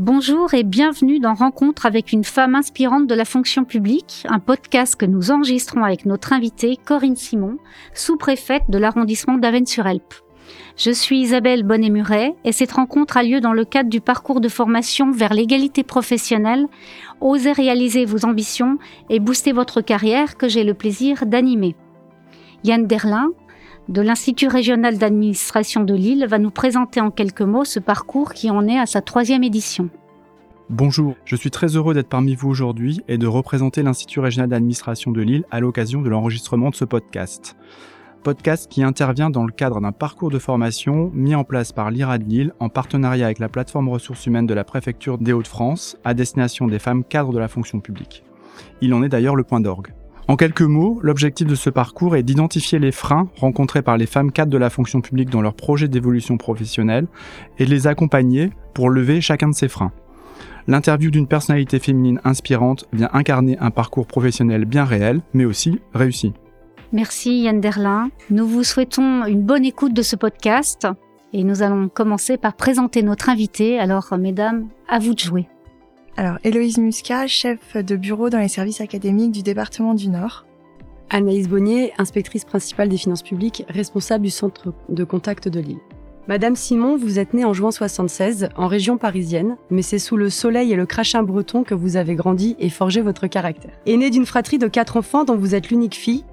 Bonjour et bienvenue dans Rencontre avec une femme inspirante de la fonction publique, un podcast que nous enregistrons avec notre invitée Corinne Simon, sous-préfète de l'arrondissement d'Avennes-sur-Helpe. Je suis Isabelle Bonnet-Muret et cette rencontre a lieu dans le cadre du parcours de formation vers l'égalité professionnelle, Osez réaliser vos ambitions et booster votre carrière que j'ai le plaisir d'animer. Yann Derlin, de l'Institut régional d'administration de Lille va nous présenter en quelques mots ce parcours qui en est à sa troisième édition. Bonjour, je suis très heureux d'être parmi vous aujourd'hui et de représenter l'Institut régional d'administration de Lille à l'occasion de l'enregistrement de ce podcast. Podcast qui intervient dans le cadre d'un parcours de formation mis en place par l'IRA de Lille en partenariat avec la plateforme ressources humaines de la préfecture des Hauts-de-France à destination des femmes cadres de la fonction publique. Il en est d'ailleurs le point d'orgue. En quelques mots, l'objectif de ce parcours est d'identifier les freins rencontrés par les femmes cadres de la fonction publique dans leur projet d'évolution professionnelle et de les accompagner pour lever chacun de ces freins. L'interview d'une personnalité féminine inspirante vient incarner un parcours professionnel bien réel, mais aussi réussi. Merci Yann Derlin. Nous vous souhaitons une bonne écoute de ce podcast et nous allons commencer par présenter notre invité. Alors, mesdames, à vous de jouer. Alors, Héloïse Muscat, chef de bureau dans les services académiques du département du Nord. Anaïs Bonnier, inspectrice principale des finances publiques, responsable du centre de contact de Lille. Madame Simon, vous êtes née en juin 76, en région parisienne, mais c'est sous le soleil et le crachin breton que vous avez grandi et forgé votre caractère. Aînée d'une fratrie de quatre enfants dont vous êtes l'unique fille,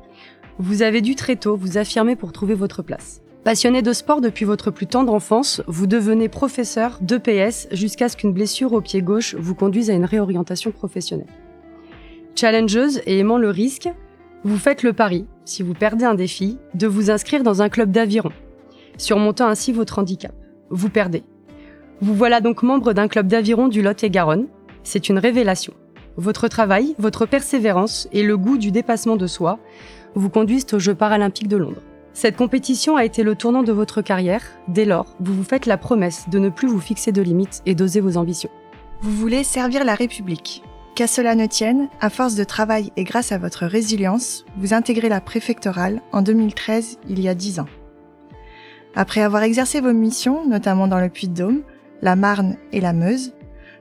vous avez dû très tôt vous affirmer pour trouver votre place. Passionné de sport depuis votre plus tendre enfance, vous devenez professeur d'EPS jusqu'à ce qu'une blessure au pied gauche vous conduise à une réorientation professionnelle. Challengeuse et aimant le risque, vous faites le pari, si vous perdez un défi, de vous inscrire dans un club d'aviron, surmontant ainsi votre handicap. Vous perdez. Vous voilà donc membre d'un club d'aviron du Lot-et-Garonne. C'est une révélation. Votre travail, votre persévérance et le goût du dépassement de soi vous conduisent aux Jeux paralympiques de Londres. Cette compétition a été le tournant de votre carrière. Dès lors, vous vous faites la promesse de ne plus vous fixer de limites et d'oser vos ambitions. Vous voulez servir la République. Qu'à cela ne tienne, à force de travail et grâce à votre résilience, vous intégrez la préfectorale en 2013, il y a 10 ans. Après avoir exercé vos missions, notamment dans le Puy-de-Dôme, la Marne et la Meuse,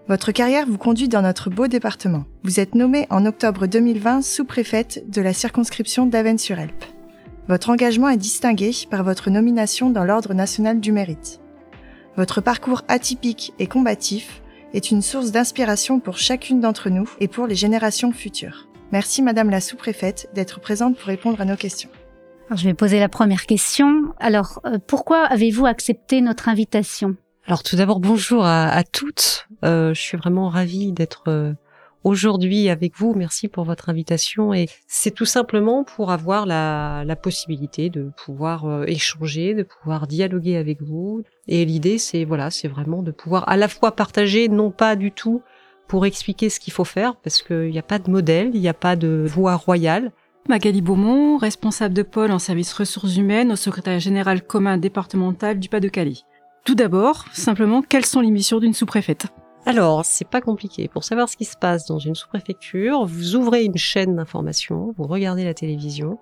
votre carrière vous conduit dans notre beau département. Vous êtes nommé en octobre 2020 sous-préfète de la circonscription d'Avennes-sur-Helpe. Votre engagement est distingué par votre nomination dans l'Ordre national du mérite. Votre parcours atypique et combatif est une source d'inspiration pour chacune d'entre nous et pour les générations futures. Merci Madame la sous-préfète d'être présente pour répondre à nos questions. je vais poser la première question. Alors, euh, pourquoi avez-vous accepté notre invitation? Alors tout d'abord, bonjour à, toutes. Euh, je suis vraiment ravie d'être euh, aujourd'hui avec vous. Merci pour votre invitation et c'est tout simplement pour avoir la, la possibilité de pouvoir euh, échanger, de pouvoir dialoguer avec vous. Et l'idée, c'est voilà, c'est vraiment de pouvoir à la fois partager, non pas du tout pour expliquer ce qu'il faut faire, parce qu'il n'y a pas de modèle, il n'y a pas de voie royale. Magali Beaumont, responsable de pôle en services ressources humaines au secrétaire général commun départemental du Pas-de-Calais. Tout d'abord, simplement, quelles sont les missions d'une sous-préfète? Alors, c'est pas compliqué. Pour savoir ce qui se passe dans une sous-préfecture, vous ouvrez une chaîne d'information, vous regardez la télévision,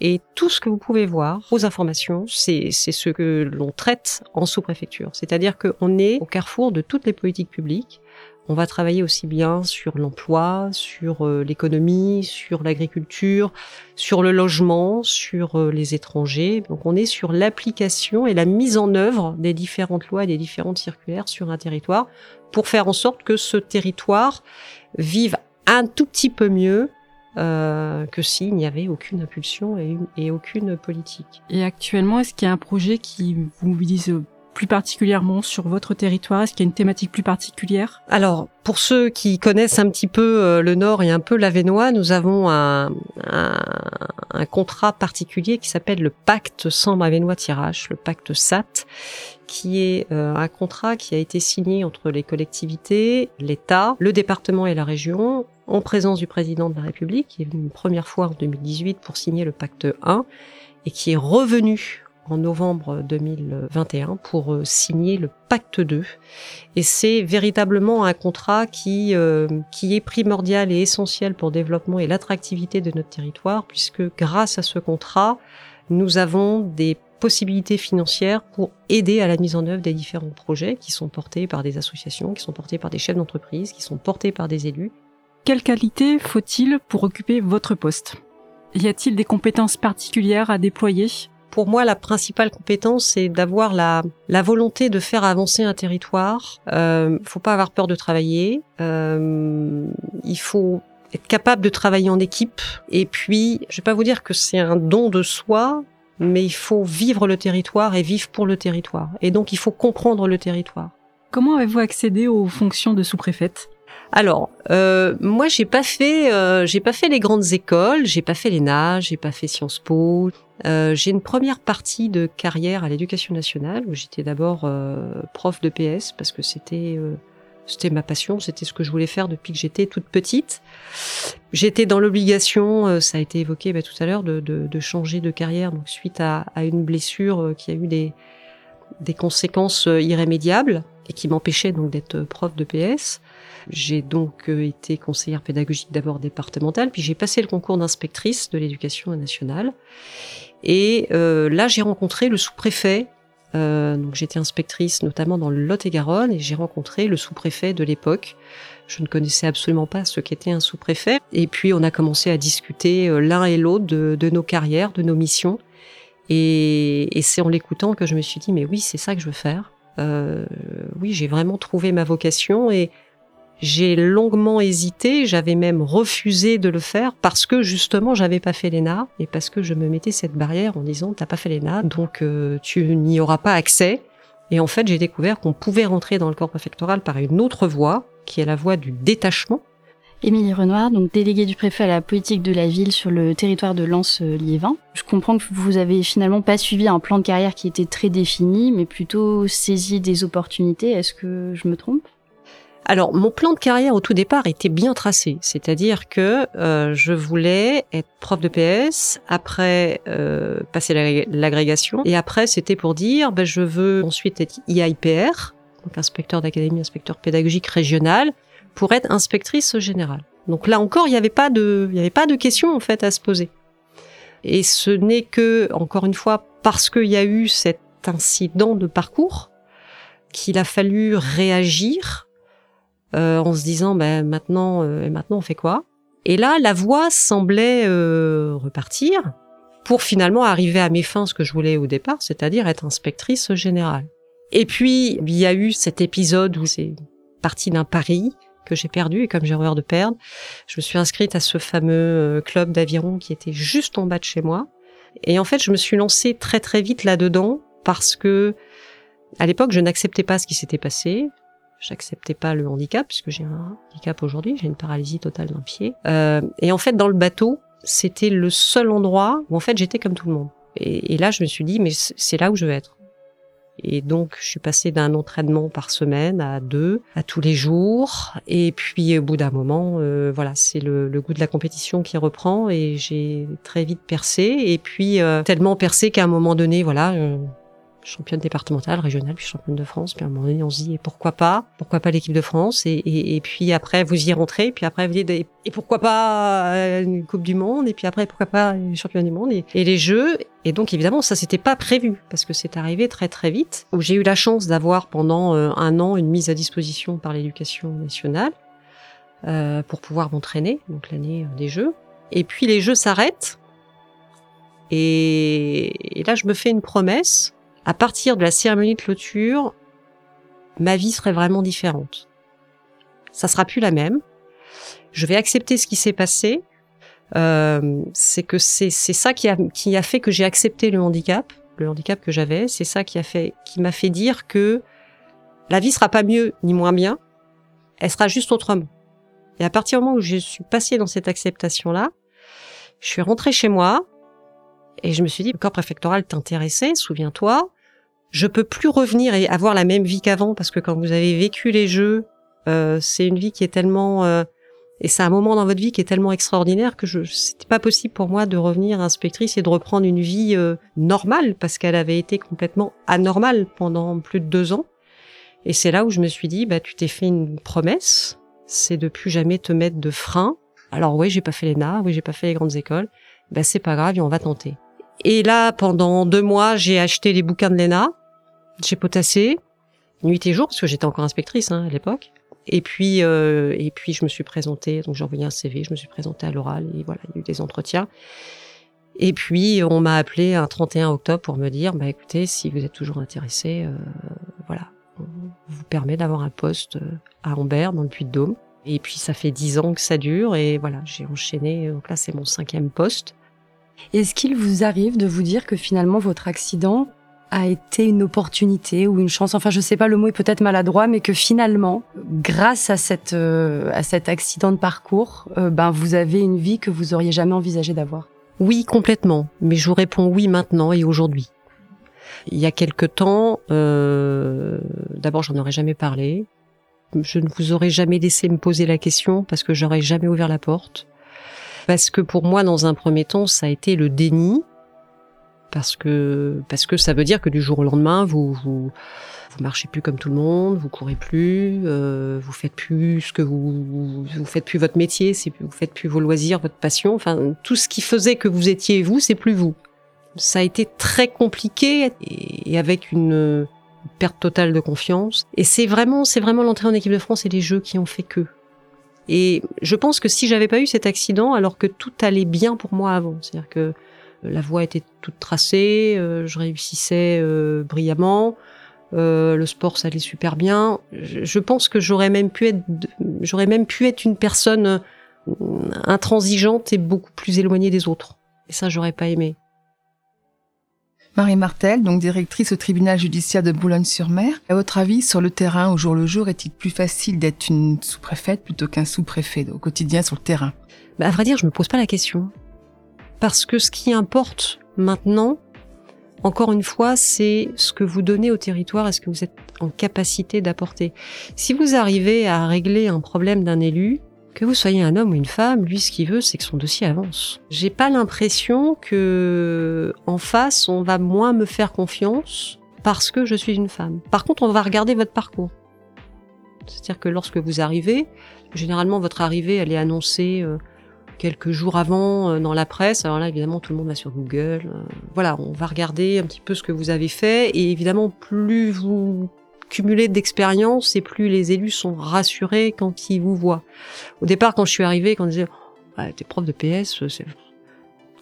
et tout ce que vous pouvez voir aux informations, c'est ce que l'on traite en sous-préfecture. C'est-à-dire qu'on est au carrefour de toutes les politiques publiques. On va travailler aussi bien sur l'emploi, sur euh, l'économie, sur l'agriculture, sur le logement, sur euh, les étrangers. Donc on est sur l'application et la mise en œuvre des différentes lois et des différentes circulaires sur un territoire pour faire en sorte que ce territoire vive un tout petit peu mieux euh, que s'il n'y avait aucune impulsion et, et, aucune politique. Et actuellement, est-ce qu'il y a un projet qui vous mobilise plus particulièrement sur votre territoire? Est-ce qu'il y a une thématique plus particulière? Alors, pour ceux qui connaissent un petit peu euh, le Nord et un peu l'Avenois, nous avons un, contrat particulier qui s'appelle le pacte Sambre Avenois Tirage, le pacte SAT, qui est euh, un contrat qui a été signé entre les collectivités, l'État, le département et la région, en présence du président de la République, qui est venu une première fois en 2018 pour signer le pacte 1, et qui est revenu en novembre 2021 pour euh, signer le pacte 2. Et c'est véritablement un contrat qui, euh, qui est primordial et essentiel pour le développement et l'attractivité de notre territoire, puisque grâce à ce contrat, nous avons des possibilités financières pour aider à la mise en œuvre des différents projets qui sont portés par des associations, qui sont portés par des chefs d'entreprise, qui sont portés par des élus. Quelle qualité faut-il pour occuper votre poste? Y a-t-il des compétences particulières à déployer? Pour moi, la principale compétence, c'est d'avoir la, la volonté de faire avancer un territoire. Euh, faut pas avoir peur de travailler. Euh, il faut être capable de travailler en équipe. Et puis, je vais pas vous dire que c'est un don de soi, mais il faut vivre le territoire et vivre pour le territoire. Et donc, il faut comprendre le territoire. Comment avez-vous accédé aux fonctions de sous-préfète? Alors, euh, moi, j'ai pas fait, euh, j'ai pas fait les grandes écoles, j'ai pas fait l'ENA, j'ai pas fait Sciences Po. Euh, j'ai une première partie de carrière à l'Éducation nationale où j'étais d'abord euh, prof de PS parce que c'était euh, c'était ma passion, c'était ce que je voulais faire depuis que j'étais toute petite. J'étais dans l'obligation, euh, ça a été évoqué bah, tout à l'heure, de, de, de, changer de carrière donc suite à, à une blessure qui a eu des des conséquences irrémédiables et qui m'empêchait donc d'être prof de PS. J'ai donc euh, été conseillère pédagogique d'abord départementale, puis j'ai passé le concours d'inspectrice de l'éducation nationale. Et euh, là, j'ai rencontré le sous-préfet. Euh, donc j'étais inspectrice notamment dans le Lot-et-Garonne et j'ai rencontré le sous-préfet de l'époque. Je ne connaissais absolument pas ce qu'était un sous-préfet. Et puis on a commencé à discuter l'un et l'autre de, nos carrières, de nos missions. Et, c'est en l'écoutant que je me suis dit mais oui, c'est ça que je veux faire. Oui, j'ai vraiment trouvé ma vocation j'ai longuement hésité, j'avais même refusé de le faire parce que justement j'avais pas fait l'ENA et parce que je me mettais cette barrière en disant t'as pas fait l'ENA donc euh, tu n'y auras pas accès. Et en fait j'ai découvert qu'on pouvait rentrer dans le corps préfectoral par une autre voie qui est la voie du détachement. Émilie Renoir, donc déléguée du préfet à la politique de la ville sur le territoire de Lens-Liévin. Je comprends que vous avez finalement pas suivi un plan de carrière qui était très défini, mais plutôt saisi des opportunités. Est-ce que je me trompe? Alors, mon plan de carrière au tout départ était bien tracé, c'est-à-dire que euh, je voulais être prof de PS, après euh, passer l'agrégation, et après c'était pour dire, ben, je veux ensuite être IIPR, donc inspecteur d'académie, inspecteur pédagogique régional, pour être inspectrice générale. Donc là encore, il n'y avait pas de, il n'y avait pas de question en fait à se poser. Et ce n'est que, encore une fois, parce qu'il y a eu cet incident de parcours qu'il a fallu réagir euh, en se disant ben maintenant euh, maintenant on fait quoi? Et là la voie semblait euh, repartir pour finalement arriver à mes fins ce que je voulais au départ, c'est-à-dire être inspectrice générale. Et puis il y a eu cet épisode où c'est parti d'un pari que j'ai perdu et comme j'ai horreur de perdre, je me suis inscrite à ce fameux euh, club d'aviron qui était juste en bas de chez moi. Et en fait, je me suis lancée très très vite là-dedans parce que à l'époque, je n'acceptais pas ce qui s'était passé j'acceptais pas le handicap puisque j'ai un handicap aujourd'hui, j'ai une paralysie totale d'un pied. Euh, et en fait, dans le bateau, c'était le seul endroit où en fait j'étais comme tout le monde. Et, là, je me suis dit, mais c'est là où je veux être. Et donc, je suis passée d'un entraînement par semaine à deux, à tous les jours. Et puis, au bout d'un moment, euh, voilà, c'est le, le, goût de la compétition qui reprend. Et j'ai très vite percé. Et puis, euh, tellement percé qu'à un moment donné, voilà, euh, championne départementale, régionale, puis championne de France. Puis à un moment donné, on se dit, et pourquoi pas? Pourquoi pas l'équipe de France? Et, et, et, puis après, vous y rentrez. Puis après, vous dites, et pourquoi pas euh, une Coupe du Monde? Et puis après, pourquoi pas une championne du monde? Et, et, les Jeux? Et donc, évidemment, ça, c'était pas prévu parce que c'est arrivé très très vite. J'ai eu la chance d'avoir pendant euh, un an une mise à disposition par l'éducation nationale euh, pour pouvoir m'entraîner, donc l'année des Jeux. Et puis les Jeux s'arrêtent. Et, et là, je me fais une promesse à partir de la cérémonie de clôture, ma vie serait vraiment différente. Ça sera plus la même. Je vais accepter ce qui s'est passé. Euh, c'est que c'est ça qui a qui a fait que j'ai accepté le handicap, le handicap que j'avais. C'est ça qui a fait qui m'a fait dire que la vie sera pas mieux ni moins bien. Elle sera juste autrement. Et à partir du moment où je suis passée dans cette acceptation là, je suis rentrée chez moi. Et je me suis dit, le corps préfectoral t'intéressait, souviens-toi. Je peux plus revenir et avoir la même vie qu'avant parce que quand vous avez vécu les jeux, euh, c'est une vie qui est tellement euh, et c'est un moment dans votre vie qui est tellement extraordinaire que c'était pas possible pour moi de revenir inspectrice et de reprendre une vie euh, normale parce qu'elle avait été complètement anormale pendant plus de deux ans. Et c'est là où je me suis dit, bah tu t'es fait une promesse, c'est de plus jamais te mettre de frein. Alors oui, j'ai pas fait l'ENA, oui j'ai pas fait les grandes écoles, bah c'est pas grave, et on va tenter. Et là, pendant deux mois, j'ai acheté les bouquins de l'ENA. J'ai potassé nuit et jour parce que j'étais encore inspectrice hein, à l'époque. Et puis, euh, et puis je me suis présentée. Donc j'ai envoyé un CV, je me suis présentée à l'oral et voilà, il y a eu des entretiens. Et puis on m'a appelé un 31 octobre pour me dire, bah écoutez, si vous êtes toujours intéressé, euh, voilà, on vous permet d'avoir un poste à Ambert dans le Puy-de-Dôme. Et puis ça fait dix ans que ça dure et voilà, j'ai enchaîné. Donc là, c'est mon cinquième poste. Est-ce qu'il vous arrive de vous dire que finalement votre accident a été une opportunité ou une chance? Enfin, je sais pas, le mot est peut-être maladroit, mais que finalement, grâce à cette euh, à cet accident de parcours, euh, ben vous avez une vie que vous auriez jamais envisagé d'avoir? Oui, complètement. Mais je vous réponds oui maintenant et aujourd'hui. Il y a quelque temps, euh, d'abord, j'en aurais jamais parlé. Je ne vous aurais jamais laissé me poser la question parce que j'aurais jamais ouvert la porte. Parce que pour moi, dans un premier temps, ça a été le déni. Parce que, parce que ça veut dire que du jour au lendemain, vous, vous, vous marchez plus comme tout le monde, vous courez plus, euh, vous faites plus ce que vous, vous faites plus votre métier, vous faites plus vos loisirs, votre passion. Enfin, tout ce qui faisait que vous étiez vous, c'est plus vous. Ça a été très compliqué et avec une perte totale de confiance. Et c'est vraiment, c'est vraiment l'entrée en équipe de France et les jeux qui ont fait que. Et je pense que si j'avais pas eu cet accident, alors que tout allait bien pour moi avant, c'est-à-dire que la voie était toute tracée, euh, je réussissais euh, brillamment, euh, le sport ça allait super bien. Je, pense que j'aurais même pu être, j'aurais même pu être une personne euh, intransigeante et beaucoup plus éloignée des autres. Et ça, j'aurais pas aimé. Marie Martel, donc directrice au tribunal judiciaire de Boulogne-sur-Mer. À votre avis, sur le terrain, au jour le jour, est-il plus facile d'être une sous-préfète plutôt qu'un sous-préfet au quotidien sur le terrain? Bah, À vrai dire, je me pose pas la question. Parce que ce qui importe maintenant, encore une fois, c'est ce que vous donnez au territoire et ce que vous êtes en capacité d'apporter. Si vous arrivez à régler un problème d'un élu, que vous soyez un homme ou une femme, lui, ce qu'il veut, c'est que son dossier avance. J'ai pas l'impression que, en face, on va moins me faire confiance parce que je suis une femme. Par contre, on va regarder votre parcours. C'est-à-dire que lorsque vous arrivez, généralement, votre arrivée, elle est annoncée euh, quelques jours avant euh, dans la presse. Alors là, évidemment, tout le monde va sur Google. Euh, voilà, on va regarder un petit peu ce que vous avez fait. Et évidemment, plus vous cumulé d'expérience et plus les élus sont rassurés quand ils vous voient. Au départ, quand je suis arrivée, quand on disait ouais, t'es prof de PS, c'est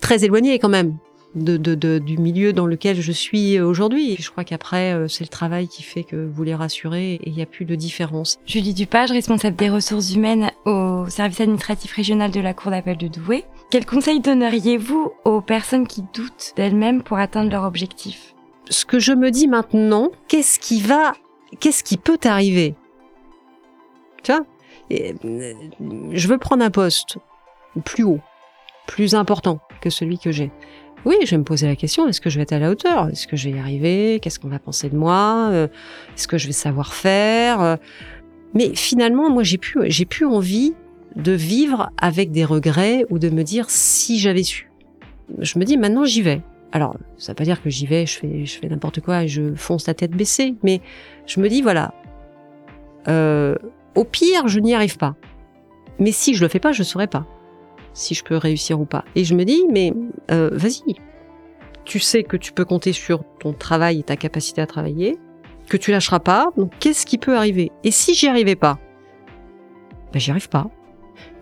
très éloigné quand même de, de, de, du milieu dans lequel je suis aujourd'hui. je crois qu'après, euh, c'est le travail qui fait que vous les rassurez et il n'y a plus de différence. Julie Dupage, responsable des ressources humaines au service administratif régional de la Cour d'appel de Douai. Quel conseil donneriez-vous aux personnes qui doutent d'elles-mêmes pour atteindre leur objectif? Ce que je me dis maintenant, qu'est-ce qui va qu'est-ce qui peut t'arriver? Tu vois? Euh, Je veux prendre un poste plus haut, plus important que celui que j'ai. Oui, je vais me poser la question, est-ce que je vais être à la hauteur? Est-ce que je vais y arriver? Qu'est-ce qu'on va penser de moi? Euh, Est-ce que je vais savoir faire? Euh, Mais finalement, moi, j'ai plus, j'ai plus envie de vivre avec des regrets ou de me dire si j'avais su. Je me dis maintenant j'y vais. Alors, ça veut pas dire que j'y vais, je fais, je fais n'importe quoi et je fonce la tête baissée, mais je me dis voilà, euh, au pire, je n'y arrive pas. Mais si je le fais pas, je saurais pas si je peux réussir ou pas. Et je me dis mais euh, vas-y, tu sais que tu peux compter sur ton travail et ta capacité à travailler, que tu lâcheras pas. Donc qu'est-ce qui peut arriver? Et si j'y arrivais pas, ben j'y arrive pas.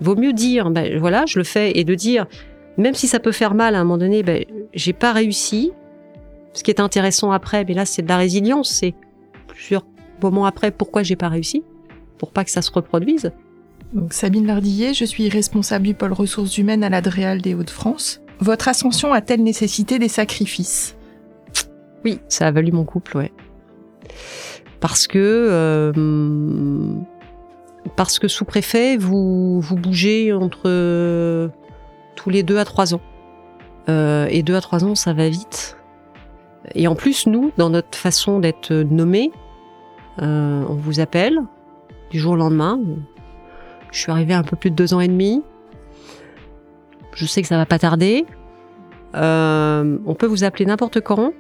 Vaut mieux dire ben voilà, je le fais et de dire même si ça peut faire mal à un moment donné, ben, j'ai pas réussi. Ce qui est intéressant après, mais là c'est de la résilience, c'est plusieurs moments après pourquoi j'ai pas réussi, pour pas que ça se reproduise. Donc Sabine Lardillet, je suis responsable du pôle ressources humaines à l'Adréal des Hauts-de-France. Votre ascension a-t-elle nécessité des sacrifices? Oui, ça a valu mon couple, ouais. Parce que euh, parce que sous préfet, vous vous bougez entre tous les deux à trois ans. Euh, et deux à trois ans, ça va vite. Et en plus, nous, dans notre façon d'être nommés, euh, on vous appelle du jour au lendemain. Je suis arrivée un peu plus de deux ans et demi. Je sais que ça va pas tarder. Euh, on peut vous appeler n'importe quand.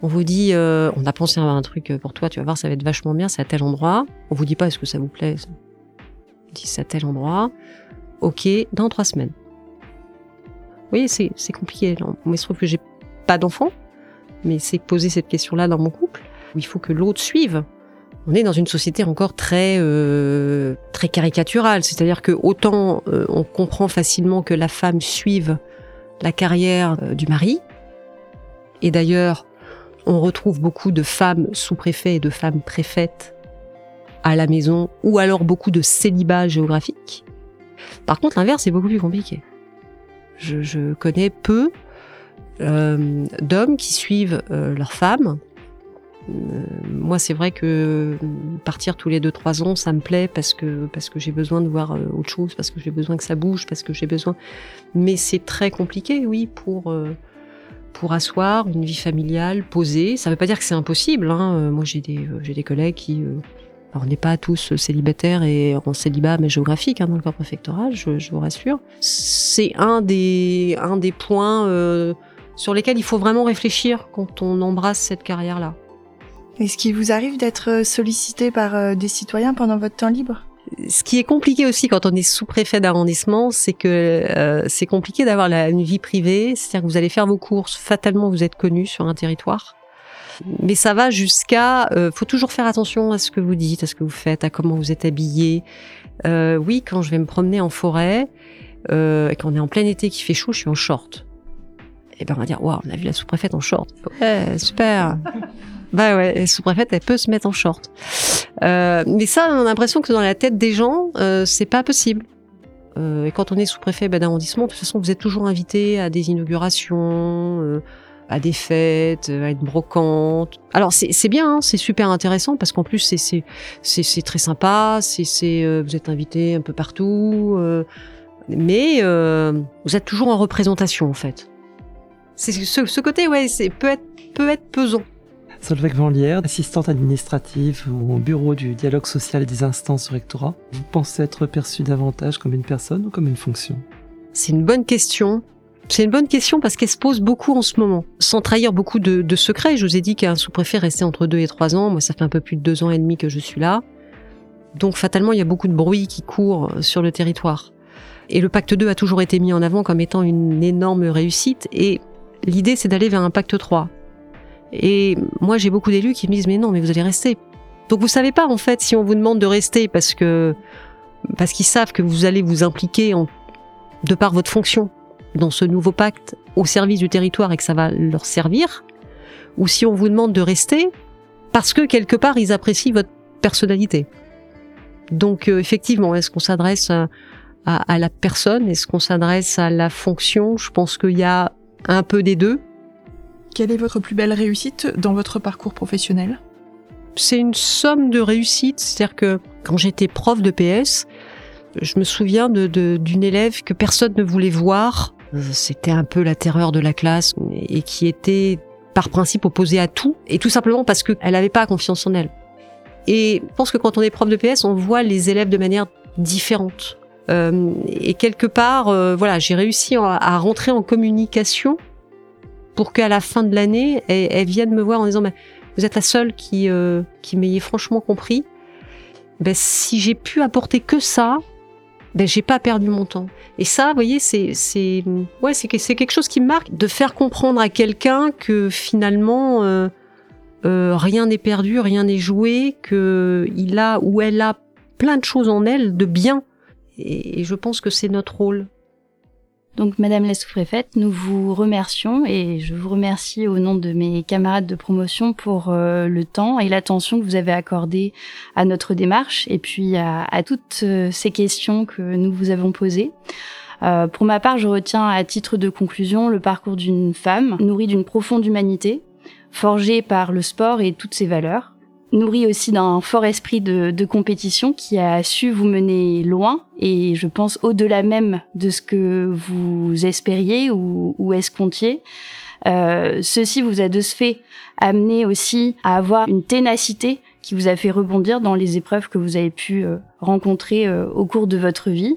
On vous dit, euh, on a pensé à un truc pour toi, tu vas voir, ça va être vachement bien, c'est à tel endroit. On vous dit pas est-ce que ça vous plaît. On dit c'est à tel endroit. Ok, dans trois semaines. Oui, c'est compliqué. Moi, il se trouve que j'ai pas d'enfant, mais c'est poser cette question-là dans mon couple, il faut que l'autre suive. On est dans une société encore très euh, très caricaturale, c'est-à-dire que autant euh, on comprend facilement que la femme suive la carrière euh, du mari, et d'ailleurs on retrouve beaucoup de femmes sous-préfets et de femmes préfètes à la maison, ou alors beaucoup de célibat géographique. Par contre, l'inverse est beaucoup plus compliqué. Je, connais peu euh, d'hommes qui suivent euh, leurs femmes. Euh, moi, c'est vrai que partir tous les deux trois ans, ça me plaît parce que parce que j'ai besoin de voir autre chose, parce que j'ai besoin que ça bouge, parce que j'ai besoin. Mais c'est très compliqué, oui, pour pour asseoir une vie familiale posée. Ça ne veut pas dire que c'est impossible. Hein. Moi, j'ai des des collègues qui alors, on n'est pas tous célibataires et en célibat, mais géographique, hein, dans le corps préfectoral, je, je vous rassure. C'est un des, un des points euh, sur lesquels il faut vraiment réfléchir quand on embrasse cette carrière-là. Est-ce qu'il vous arrive d'être sollicité par euh, des citoyens pendant votre temps libre? Ce qui est compliqué aussi quand on est sous-préfet d'arrondissement, c'est que euh, c'est compliqué d'avoir une vie privée. C'est-à-dire que vous allez faire vos courses, fatalement vous êtes connu sur un territoire. Mais ça va jusqu'à, euh, faut toujours faire attention à ce que vous dites, à ce que vous faites, à comment vous êtes habillé. Euh, oui, quand je vais me promener en forêt, euh, et qu'on est en plein été qui fait chaud, je suis en short. Et ben on va dire, waouh, on a vu la sous-préfète en short. Ouais, super. bah ouais, la sous-préfète, elle peut se mettre en short. Euh, mais ça, on a l'impression que dans la tête des gens, euh, c'est pas possible. Euh, et quand on est sous-préfet bah, d'arrondissement, de toute façon, vous êtes toujours invité à des inaugurations, euh, à des fêtes, euh, à une brocante. Alors c'est bien, hein, c'est super intéressant parce qu'en plus c'est très sympa. C'est euh, vous êtes invité un peu partout, euh, mais euh, vous êtes toujours en représentation en fait. C'est ce, ce côté ouais, c'est peut être peut être pesant. Solveig Vanlière, assistante administrative au bureau du dialogue social des instances au rectorat. Vous pensez être perçue davantage comme une personne ou comme une fonction? C'est une bonne question. C'est une bonne question parce qu'elle se pose beaucoup en ce moment. Sans trahir beaucoup de, secrets, je vous ai dit qu'un sous-préfet restait entre deux et trois ans. Moi, ça fait un peu plus de deux ans et demi que je suis là. Donc, fatalement, il y a beaucoup de bruit qui court sur le territoire. Et le pacte 2 a toujours été mis en avant comme étant une énorme réussite. Et l'idée, c'est d'aller vers un pacte 3. Et moi, j'ai beaucoup d'élus qui me disent, mais non, mais vous allez rester. Donc, vous savez pas, en fait, si on vous demande de rester parce que, parce qu'ils savent que vous allez vous impliquer de par votre fonction dans ce nouveau pacte au service du territoire et que ça va leur servir, ou si on vous demande de rester parce que quelque part ils apprécient votre personnalité. Donc euh, effectivement, est-ce qu'on s'adresse à, à- à la personne? Est-ce qu'on s'adresse à la fonction? Je pense qu'il y a un peu des deux. Quelle est votre plus belle réussite dans votre parcours professionnel? C'est une somme de réussite. C'est-à-dire que quand j'étais prof de PS, je me souviens de- de- d'une élève que personne ne voulait voir. Euh, C'était un peu la terreur de la classe et qui était par principe opposée à tout. Et tout simplement parce qu'elle n'avait pas confiance en elle. Et je pense que quand on est prof de PS, on voit les élèves de manière différente. Euh, et quelque part, euh, voilà, j'ai réussi à, rentrer en communication pour qu'à la fin de l'année, elle, vienne me voir en disant, Mais vous êtes la seule qui, euh, qui m'ayez franchement compris. Ben, si j'ai pu apporter que ça, ben, j'ai pas perdu mon temps. Et ça, vous voyez, c'est, c'est, ouais, c'est, c'est quelque chose qui me marque de faire comprendre à quelqu'un que finalement, euh, euh, rien n'est perdu, rien n'est joué, que il a ou elle a plein de choses en elle de bien. Et je pense que c'est notre rôle. Donc, Madame la sous-préfète, nous vous remercions et je vous remercie au nom de mes camarades de promotion pour euh, le temps et l'attention que vous avez accordé à notre démarche et puis à, toutes euh, ces questions que nous vous avons posées. Euh, pour ma part, je retiens à titre de conclusion le parcours d'une femme nourrie d'une profonde humanité, forgée par le sport et toutes ses valeurs, nourrie aussi d'un fort esprit de, de compétition qui a su vous mener loin et je pense au-delà même de ce que vous espériez ou, ou escomptiez. Euh, ceci vous a de ce fait amené aussi à avoir une ténacité qui vous a fait rebondir dans les épreuves que vous avez pu euh, rencontrer euh, au cours de votre vie.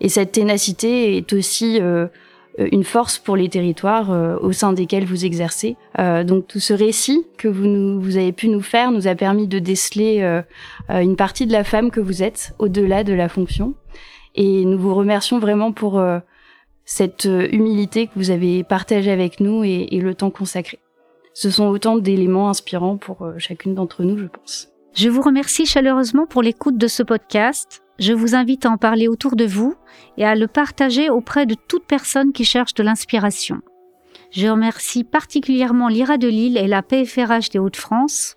Et cette ténacité est aussi euh, une force pour les territoires euh, au sein desquels vous exercez. Euh, donc tout ce récit que vous, nous, vous avez pu nous faire nous a permis de déceler euh, euh, une partie de la femme que vous êtes au-delà de la fonction. Et nous vous remercions vraiment pour euh, cette euh, humilité que vous avez partagée avec nous et, et le temps consacré. Ce sont autant d'éléments inspirants pour euh, chacune d'entre nous, je pense. Je vous remercie chaleureusement pour l'écoute de ce podcast. Je vous invite à en parler autour de vous et à le partager auprès de toute personne qui cherche de l'inspiration. Je remercie particulièrement l'IRA de Lille et la PFRH des Hauts-de-France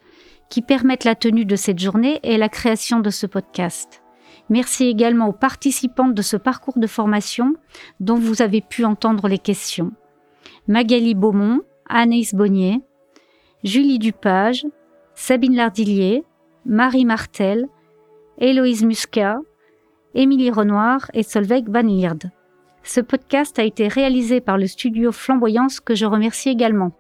qui permettent la tenue de cette journée et la création de ce podcast. Merci également aux participantes de ce parcours de formation dont vous avez pu entendre les questions. Magali Beaumont, Anaïs Bonnier, Julie Dupage, Sabine Lardillier, Marie Martel, Héloïse Muscat, Émilie Renoir et Solveig Van Lierde. Ce podcast a été réalisé par le studio Flamboyance que je remercie également.